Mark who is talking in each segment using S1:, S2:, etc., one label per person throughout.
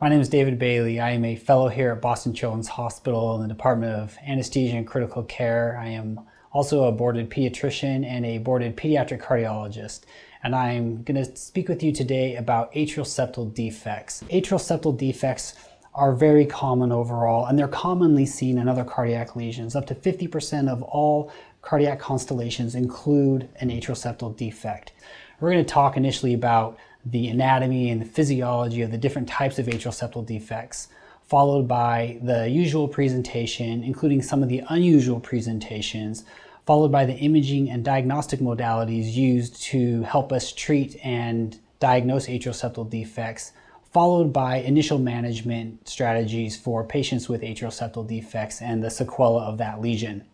S1: My name is David Bailey. I am a fellow here at Boston Children's Hospital in the Department of Anesthesia and Critical Care. I am also a boarded pediatrician and a boarded pediatric cardiologist. And I'm going to speak with you today about atrial septal defects. Atrial septal defects are very common overall, and they're commonly seen in other cardiac lesions. Up to 50% of all cardiac constellations include an atrial septal defect. We're going to talk initially about the anatomy and the physiology of the different types of atrial septal defects, followed by the usual presentation, including some of the unusual presentations, followed by the imaging and diagnostic modalities used to help us treat and diagnose atrial septal defects, followed by initial management strategies for patients with atrial septal defects and the sequela of that lesion.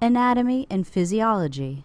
S2: Anatomy and physiology.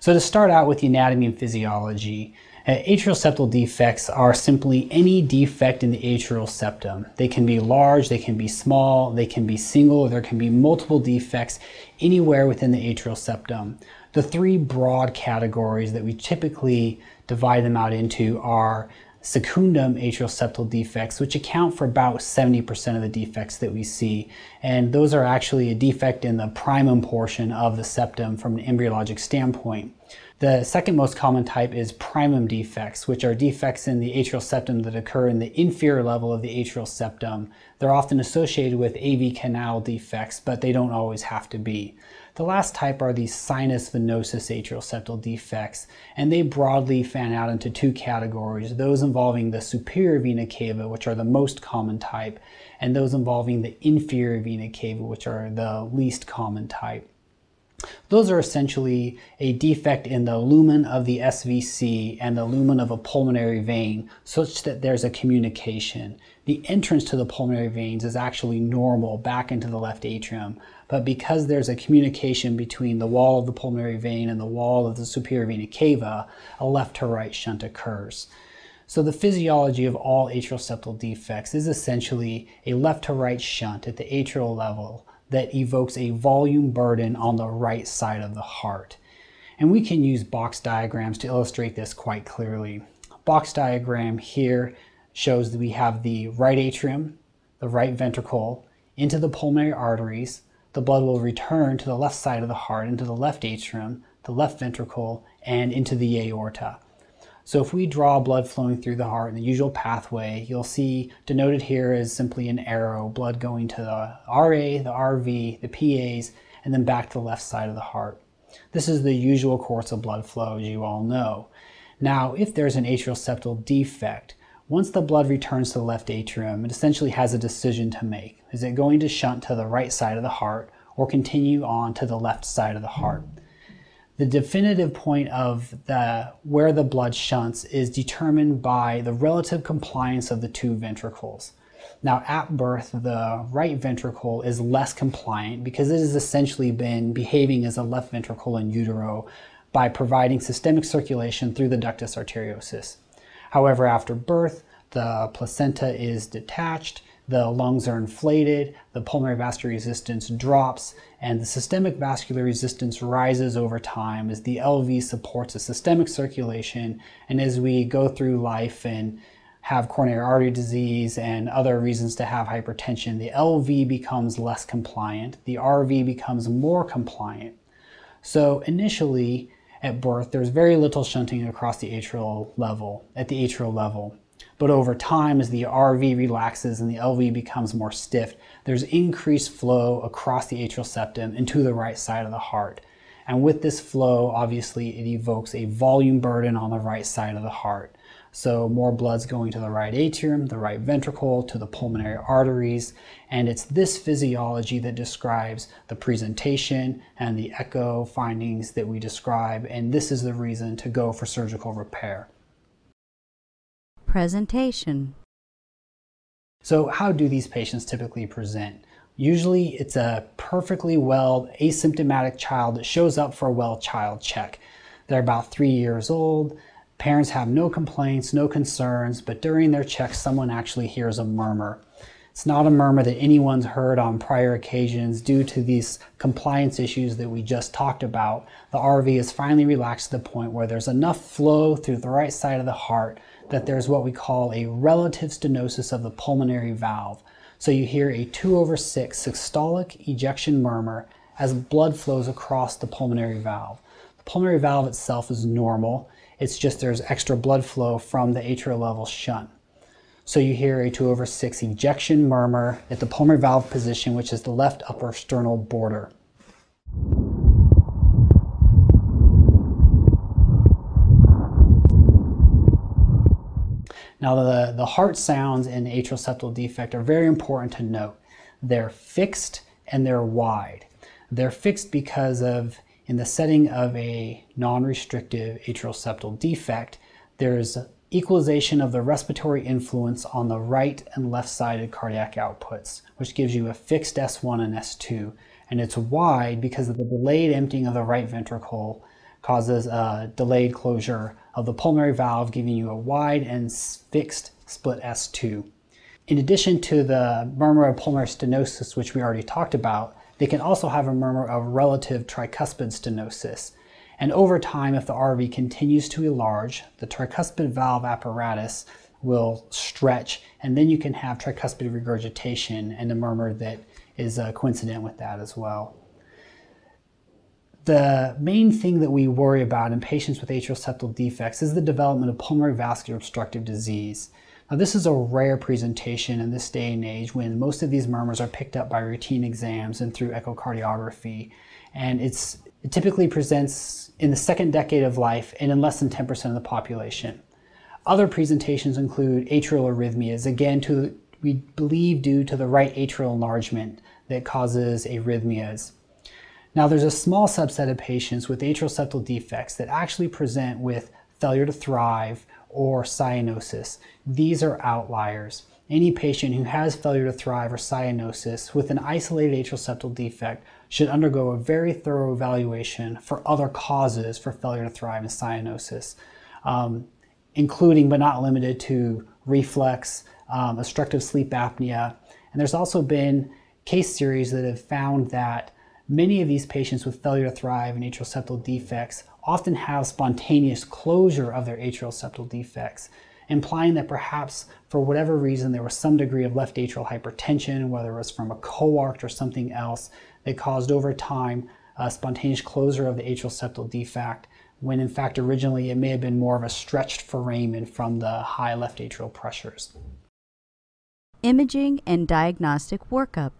S1: So to start out with the anatomy and physiology, uh, atrial septal defects are simply any defect in the atrial septum. They can be large, they can be small, they can be single, or there can be multiple defects anywhere within the atrial septum. The three broad categories that we typically divide them out into are secundum atrial septal defects, which account for about 70% of the defects that we see. And those are actually a defect in the primum portion of the septum from an embryologic standpoint. The second most common type is primum defects, which are defects in the atrial septum that occur in the inferior level of the atrial septum. They're often associated with AV canal defects, but they don't always have to be. The last type are these sinus venosus atrial septal defects, and they broadly fan out into two categories, those involving the superior vena cava, which are the most common type, and those involving the inferior vena cava, which are the least common type. Those are essentially a defect in the lumen of the SVC and the lumen of a pulmonary vein such that there's a communication. The entrance to the pulmonary veins is actually normal back into the left atrium, but because there's a communication between the wall of the pulmonary vein and the wall of the superior vena cava, a left to right shunt occurs. So the physiology of all atrial septal defects is essentially a left to right shunt at the atrial level that evokes a volume burden on the right side of the heart. And we can use box diagrams to illustrate this quite clearly. Box diagram here shows that we have the right atrium, the right ventricle, into the pulmonary arteries. The blood will return to the left side of the heart, into the left atrium, the left ventricle, and into the aorta. So if we draw blood flowing through the heart in the usual pathway, you'll see denoted here as simply an arrow, blood going to the RA, the RV, the PAs, and then back to the left side of the heart. This is the usual course of blood flow, as you all know. Now, if there's an atrial septal defect, once the blood returns to the left atrium, it essentially has a decision to make. Is it going to shunt to the right side of the heart or continue on to the left side of the heart? the definitive point of the where the blood shunts is determined by the relative compliance of the two ventricles. Now, at birth, the right ventricle is less compliant because it has essentially been behaving as a left ventricle in utero by providing systemic circulation through the ductus arteriosus. However, after birth, the placenta is detached the lungs are inflated, the pulmonary vascular resistance drops, and the systemic vascular resistance rises over time as the LV supports a systemic circulation. And as we go through life and have coronary artery disease and other reasons to have hypertension, the LV becomes less compliant, the RV becomes more compliant. So initially, at birth, there's very little shunting across the atrial level, at the atrial level. But over time, as the RV relaxes and the LV becomes more stiff, there's increased flow across the atrial septum into the right side of the heart. And with this flow, obviously, it evokes a volume burden on the right side of the heart. So more blood's going to the right atrium, the right ventricle, to the pulmonary arteries. And it's this physiology that describes the presentation and the echo findings that we describe. And this is the reason to go for surgical repair
S2: presentation
S1: So how do these patients typically present? Usually it's a perfectly well asymptomatic child that shows up for a well child check. They're about three years old. Parents have no complaints, no concerns, but during their check, someone actually hears a murmur. It's not a murmur that anyone's heard on prior occasions due to these compliance issues that we just talked about. The RV is finally relaxed to the point where there's enough flow through the right side of the heart that there's what we call a relative stenosis of the pulmonary valve. So you hear a 2 over 6 systolic ejection murmur as blood flows across the pulmonary valve. The pulmonary valve itself is normal. It's just there's extra blood flow from the atrial level shunt. So you hear a 2 over 6 ejection murmur at the pulmonary valve position, which is the left upper sternal border. Now the, the heart sounds in atrial septal defect are very important to note. They're fixed and they're wide. They're fixed because of, in the setting of a non-restrictive atrial septal defect, there's equalization of the respiratory influence on the right and left-sided cardiac outputs, which gives you a fixed S1 and S2. And it's wide because of the delayed emptying of the right ventricle causes a delayed closure of the pulmonary valve, giving you a wide and fixed split S2. In addition to the murmur of pulmonary stenosis, which we already talked about, they can also have a murmur of relative tricuspid stenosis. And over time, if the RV continues to enlarge, the tricuspid valve apparatus will stretch, and then you can have tricuspid regurgitation and a murmur that is uh, coincident with that as well the main thing that we worry about in patients with atrial septal defects is the development of pulmonary vascular obstructive disease. Now, this is a rare presentation in this day and age when most of these murmurs are picked up by routine exams and through echocardiography. And it's, it typically presents in the second decade of life and in less than 10% of the population. Other presentations include atrial arrhythmias, again, to, we believe due to the right atrial enlargement that causes arrhythmias. Now, there's a small subset of patients with atrial septal defects that actually present with failure to thrive or cyanosis. These are outliers. Any patient who has failure to thrive or cyanosis with an isolated atrial septal defect should undergo a very thorough evaluation for other causes for failure to thrive and cyanosis, um, including but not limited to reflux, um, obstructive sleep apnea. And there's also been case series that have found that Many of these patients with failure to thrive and atrial septal defects often have spontaneous closure of their atrial septal defects, implying that perhaps for whatever reason there was some degree of left atrial hypertension, whether it was from a coarct or something else, that caused over time a spontaneous closure of the atrial septal defect, when in fact originally it may have been more of a stretched foramen from the high left atrial pressures.
S2: Imaging and diagnostic workup.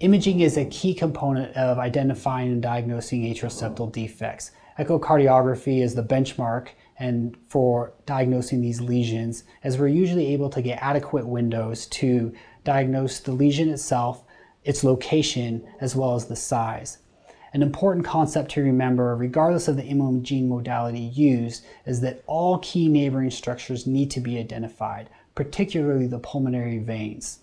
S1: Imaging is a key component of identifying and diagnosing atrial septal defects. Echocardiography is the benchmark and for diagnosing these lesions as we're usually able to get adequate windows to diagnose the lesion itself, its location, as well as the size. An important concept to remember, regardless of the imaging modality used, is that all key neighboring structures need to be identified, particularly the pulmonary veins.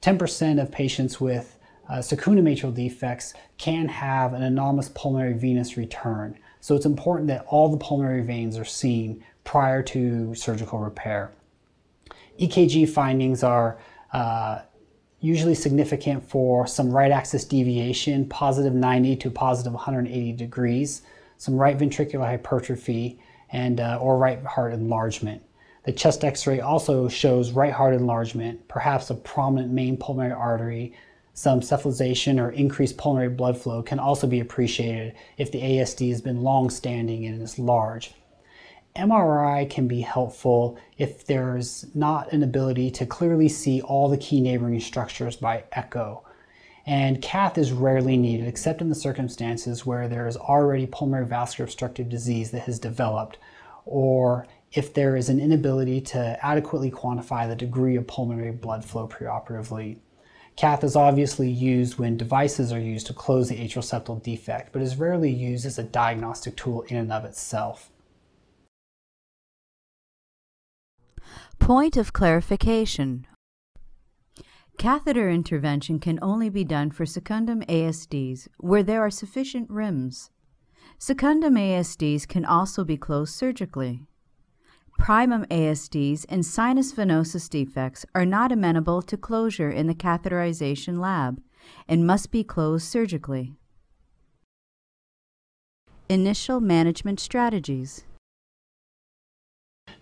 S1: 10% of patients with uh, atrial defects can have an anomalous pulmonary venous return. So it's important that all the pulmonary veins are seen prior to surgical repair. EKG findings are uh, usually significant for some right axis deviation, positive 90 to positive 180 degrees, some right ventricular hypertrophy, and uh, or right heart enlargement. The chest x-ray also shows right heart enlargement, perhaps a prominent main pulmonary artery, some cephalization or increased pulmonary blood flow can also be appreciated if the ASD has been long-standing and is large. MRI can be helpful if there's not an ability to clearly see all the key neighboring structures by echo. And cath is rarely needed except in the circumstances where there is already pulmonary vascular obstructive disease that has developed or if there is an inability to adequately quantify the degree of pulmonary blood flow preoperatively. Cath is obviously used when devices are used to close the atrial septal defect, but is rarely used as a diagnostic tool in and of itself.
S2: Point of clarification Catheter intervention can only be done for secundum ASDs where there are sufficient rims. Secundum ASDs can also be closed surgically. Primum ASDs and sinus venosus defects are not amenable to closure in the catheterization lab and must be closed surgically. Initial management strategies.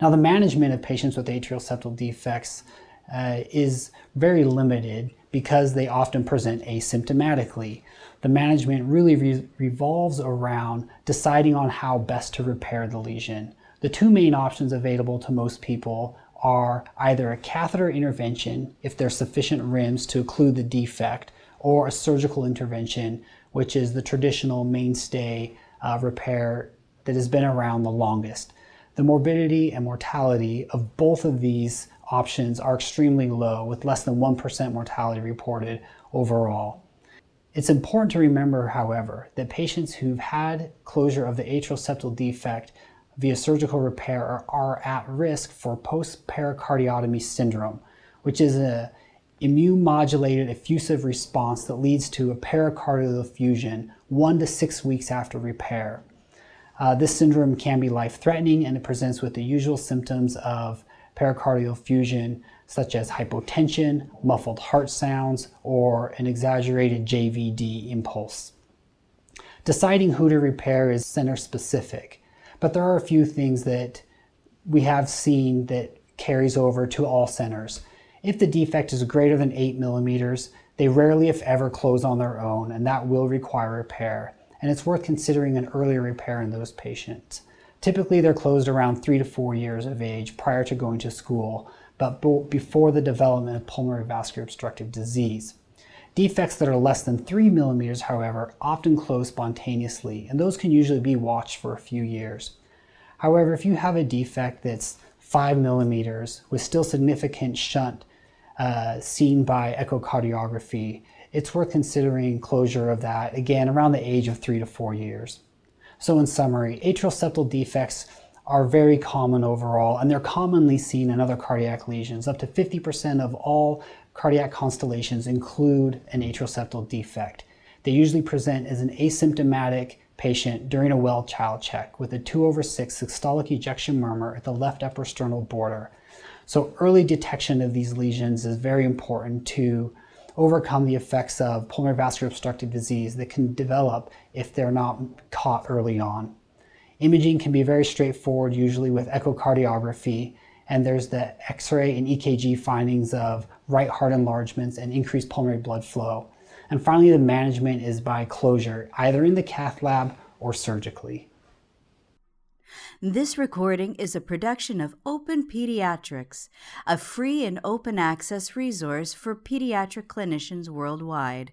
S1: Now, the management of patients with atrial septal defects uh, is very limited because they often present asymptomatically. The management really re- revolves around deciding on how best to repair the lesion. The two main options available to most people are either a catheter intervention if there's sufficient rims to occlude the defect, or a surgical intervention, which is the traditional mainstay uh, repair that has been around the longest. The morbidity and mortality of both of these options are extremely low, with less than 1% mortality reported overall. It's important to remember, however, that patients who've had closure of the atrial septal defect via surgical repair are, at risk for post-pericardiotomy syndrome, which is an immune modulated effusive response that leads to a pericardial effusion one to six weeks after repair. Uh, this syndrome can be life threatening and it presents with the usual symptoms of pericardial effusion, such as hypotension, muffled heart sounds, or an exaggerated JVD impulse. Deciding who to repair is center specific, but there are a few things that we have seen that carries over to all centers. If the defect is greater than 8 millimeters, they rarely, if ever, close on their own, and that will require repair. And it's worth considering an earlier repair in those patients. Typically, they're closed around three to four years of age prior to going to school, but before the development of pulmonary vascular obstructive disease. Defects that are less than 3 millimeters, however, often close spontaneously, and those can usually be watched for a few years. However, if you have a defect that's 5 millimeters with still significant shunt uh, seen by echocardiography, it's worth considering closure of that, again, around the age of 3 to 4 years. So in summary, atrial septal defects are very common overall, and they're commonly seen in other cardiac lesions. Up to 50% of all cardiac constellations include an atrial septal defect. They usually present as an asymptomatic patient during a well child check with a 2 over 6 systolic ejection murmur at the left upper sternal border. So early detection of these lesions is very important to overcome the effects of pulmonary vascular obstructive disease that can develop if they're not caught early on. Imaging can be very straightforward, usually with echocardiography, and there's the X ray and EKG findings of right heart enlargements and increased pulmonary blood flow. And finally, the management is by closure, either in the cath lab or surgically.
S2: This recording is a production of Open Pediatrics, a free and open access resource for pediatric clinicians worldwide.